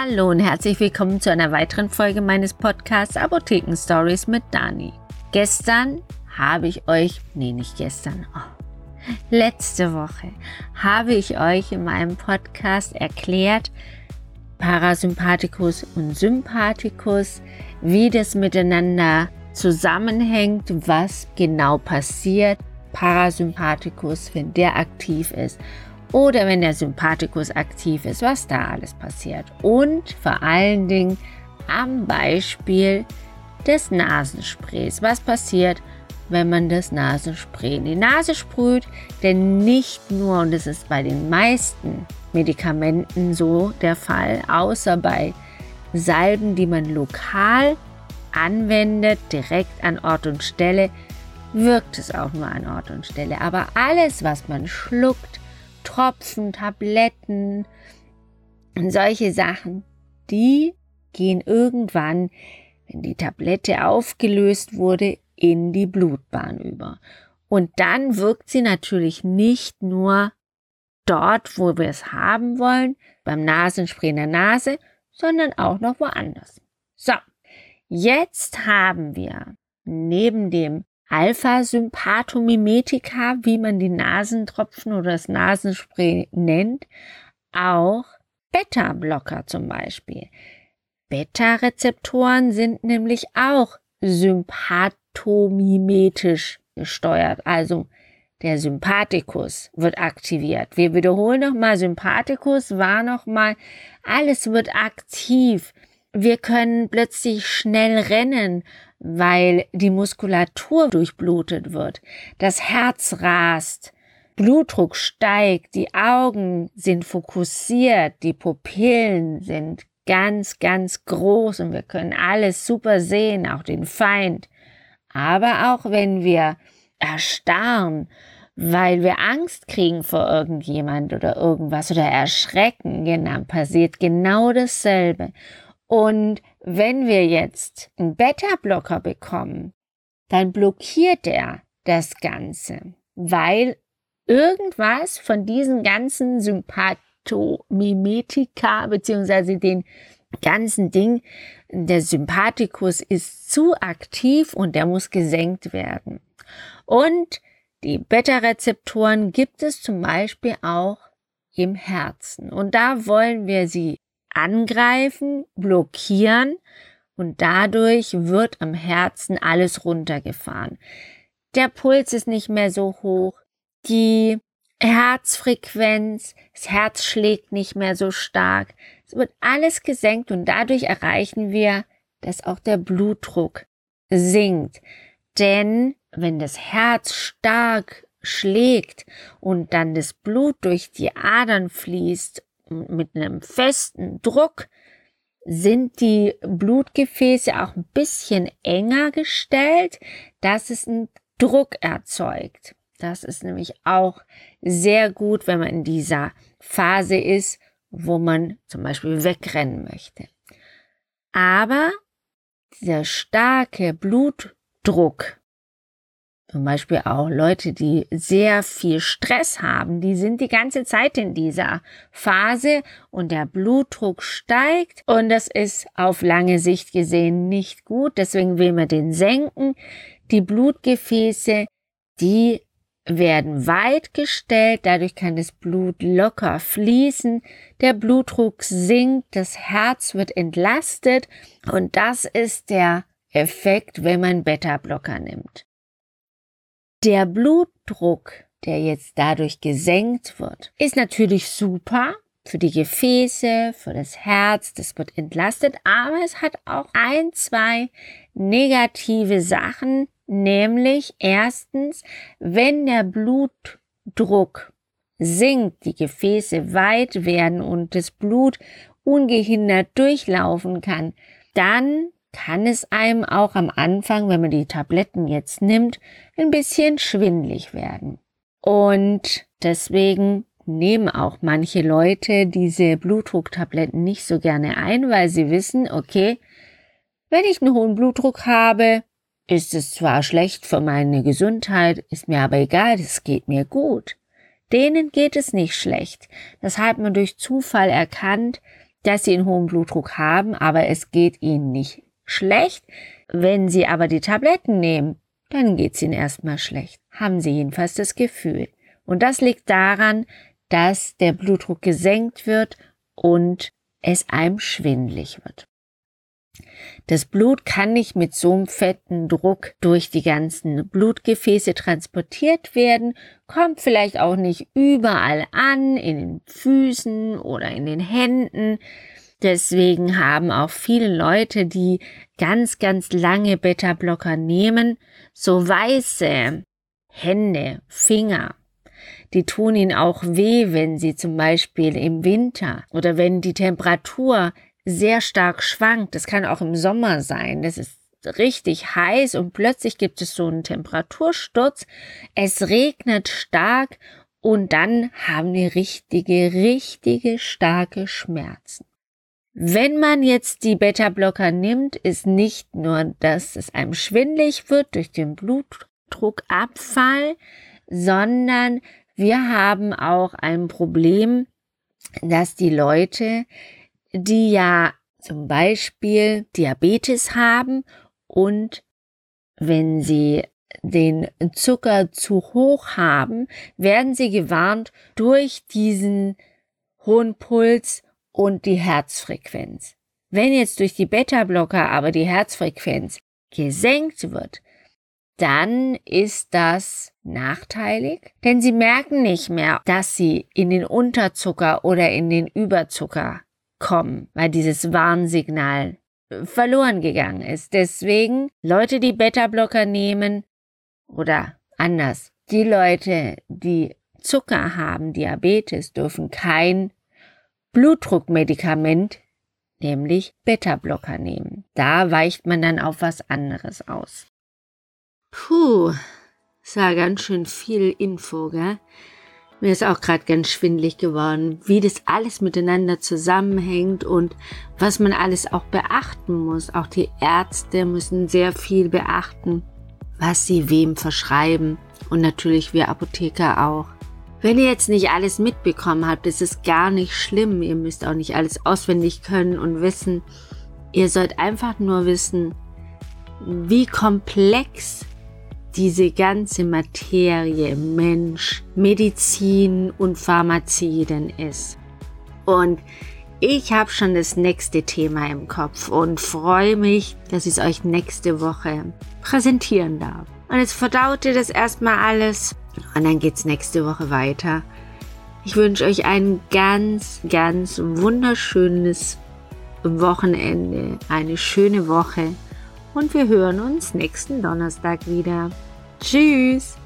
Hallo und herzlich willkommen zu einer weiteren Folge meines Podcasts Apotheken Stories mit Dani. Gestern habe ich euch, nee, nicht gestern, oh, letzte Woche habe ich euch in meinem Podcast erklärt, Parasympathikus und Sympathikus, wie das miteinander zusammenhängt, was genau passiert. Parasympathikus, wenn der aktiv ist oder wenn der Sympathikus aktiv ist, was da alles passiert. Und vor allen Dingen am Beispiel des Nasensprays. Was passiert, wenn man das Nasenspray in die Nase sprüht? Denn nicht nur, und das ist bei den meisten Medikamenten so der Fall, außer bei Salben, die man lokal anwendet, direkt an Ort und Stelle, wirkt es auch nur an Ort und Stelle. Aber alles, was man schluckt, Tropfen, Tabletten und solche Sachen, die gehen irgendwann, wenn die Tablette aufgelöst wurde, in die Blutbahn über. Und dann wirkt sie natürlich nicht nur dort, wo wir es haben wollen, beim Nasenspray in der Nase, sondern auch noch woanders. So, jetzt haben wir neben dem Alpha-Sympathomimetika, wie man die Nasentropfen oder das Nasenspray nennt, auch Beta-Blocker zum Beispiel. Beta-Rezeptoren sind nämlich auch sympathomimetisch gesteuert, also der Sympathikus wird aktiviert. Wir wiederholen nochmal, Sympathikus war nochmal, alles wird aktiv. Wir können plötzlich schnell rennen, weil die Muskulatur durchblutet wird. Das Herz rast, Blutdruck steigt, die Augen sind fokussiert, die Pupillen sind ganz, ganz groß und wir können alles super sehen, auch den Feind. Aber auch wenn wir erstarren, weil wir Angst kriegen vor irgendjemand oder irgendwas oder erschrecken, genau, passiert genau dasselbe. Und wenn wir jetzt einen Beta-Blocker bekommen, dann blockiert er das Ganze, weil irgendwas von diesen ganzen Sympathomimetika beziehungsweise den ganzen Ding, der Sympathikus ist zu aktiv und der muss gesenkt werden. Und die Beta-Rezeptoren gibt es zum Beispiel auch im Herzen. Und da wollen wir sie angreifen, blockieren und dadurch wird am Herzen alles runtergefahren. Der Puls ist nicht mehr so hoch, die Herzfrequenz, das Herz schlägt nicht mehr so stark. Es wird alles gesenkt und dadurch erreichen wir, dass auch der Blutdruck sinkt. Denn wenn das Herz stark schlägt und dann das Blut durch die Adern fließt mit einem festen Druck sind die Blutgefäße auch ein bisschen enger gestellt, dass es einen Druck erzeugt. Das ist nämlich auch sehr gut, wenn man in dieser Phase ist, wo man zum Beispiel wegrennen möchte. Aber dieser starke Blutdruck zum Beispiel auch Leute, die sehr viel Stress haben, die sind die ganze Zeit in dieser Phase und der Blutdruck steigt und das ist auf lange Sicht gesehen nicht gut. Deswegen will man den senken. Die Blutgefäße, die werden weit gestellt, dadurch kann das Blut locker fließen, der Blutdruck sinkt, das Herz wird entlastet und das ist der Effekt, wenn man Beta-Blocker nimmt. Der Blutdruck, der jetzt dadurch gesenkt wird, ist natürlich super für die Gefäße, für das Herz, das wird entlastet, aber es hat auch ein, zwei negative Sachen, nämlich erstens, wenn der Blutdruck sinkt, die Gefäße weit werden und das Blut ungehindert durchlaufen kann, dann kann es einem auch am Anfang, wenn man die Tabletten jetzt nimmt, ein bisschen schwindlig werden. Und deswegen nehmen auch manche Leute diese Blutdrucktabletten nicht so gerne ein, weil sie wissen, okay, wenn ich einen hohen Blutdruck habe, ist es zwar schlecht für meine Gesundheit, ist mir aber egal, es geht mir gut. Denen geht es nicht schlecht. Das hat man durch Zufall erkannt, dass sie einen hohen Blutdruck haben, aber es geht ihnen nicht schlecht. Wenn sie aber die Tabletten nehmen, dann geht es ihnen erstmal schlecht. Haben sie jedenfalls das Gefühl. Und das liegt daran, dass der Blutdruck gesenkt wird und es einem schwindlig wird. Das Blut kann nicht mit so einem fetten Druck durch die ganzen Blutgefäße transportiert werden, kommt vielleicht auch nicht überall an, in den Füßen oder in den Händen. Deswegen haben auch viele Leute, die ganz, ganz lange Beta-Blocker nehmen, so weiße Hände, Finger. Die tun ihnen auch weh, wenn sie zum Beispiel im Winter oder wenn die Temperatur sehr stark schwankt. Das kann auch im Sommer sein. Das ist richtig heiß und plötzlich gibt es so einen Temperatursturz. Es regnet stark und dann haben wir richtige, richtige starke Schmerzen. Wenn man jetzt die Beta-Blocker nimmt, ist nicht nur, dass es einem schwindlig wird durch den Blutdruckabfall, sondern wir haben auch ein Problem, dass die Leute die ja zum Beispiel Diabetes haben und wenn sie den Zucker zu hoch haben, werden sie gewarnt durch diesen hohen Puls und die Herzfrequenz. Wenn jetzt durch die Beta-Blocker aber die Herzfrequenz gesenkt wird, dann ist das nachteilig, denn sie merken nicht mehr, dass sie in den Unterzucker oder in den Überzucker kommen, weil dieses Warnsignal verloren gegangen ist. Deswegen Leute, die Beta-Blocker nehmen oder anders, die Leute, die Zucker haben, Diabetes, dürfen kein Blutdruckmedikament, nämlich Beta-Blocker nehmen. Da weicht man dann auf was anderes aus. Puh, das war ganz schön viel Info, gell? Mir ist auch gerade ganz schwindlig geworden, wie das alles miteinander zusammenhängt und was man alles auch beachten muss. Auch die Ärzte müssen sehr viel beachten, was sie wem verschreiben und natürlich wir Apotheker auch. Wenn ihr jetzt nicht alles mitbekommen habt, ist es gar nicht schlimm. Ihr müsst auch nicht alles auswendig können und wissen. Ihr sollt einfach nur wissen, wie komplex diese ganze Materie Mensch, Medizin und Pharmazie denn ist. Und ich habe schon das nächste Thema im Kopf und freue mich, dass ich es euch nächste Woche präsentieren darf. Und jetzt verdaut ihr das erstmal alles und dann geht's nächste Woche weiter. Ich wünsche euch ein ganz, ganz wunderschönes Wochenende, eine schöne Woche und wir hören uns nächsten Donnerstag wieder. Tschüss!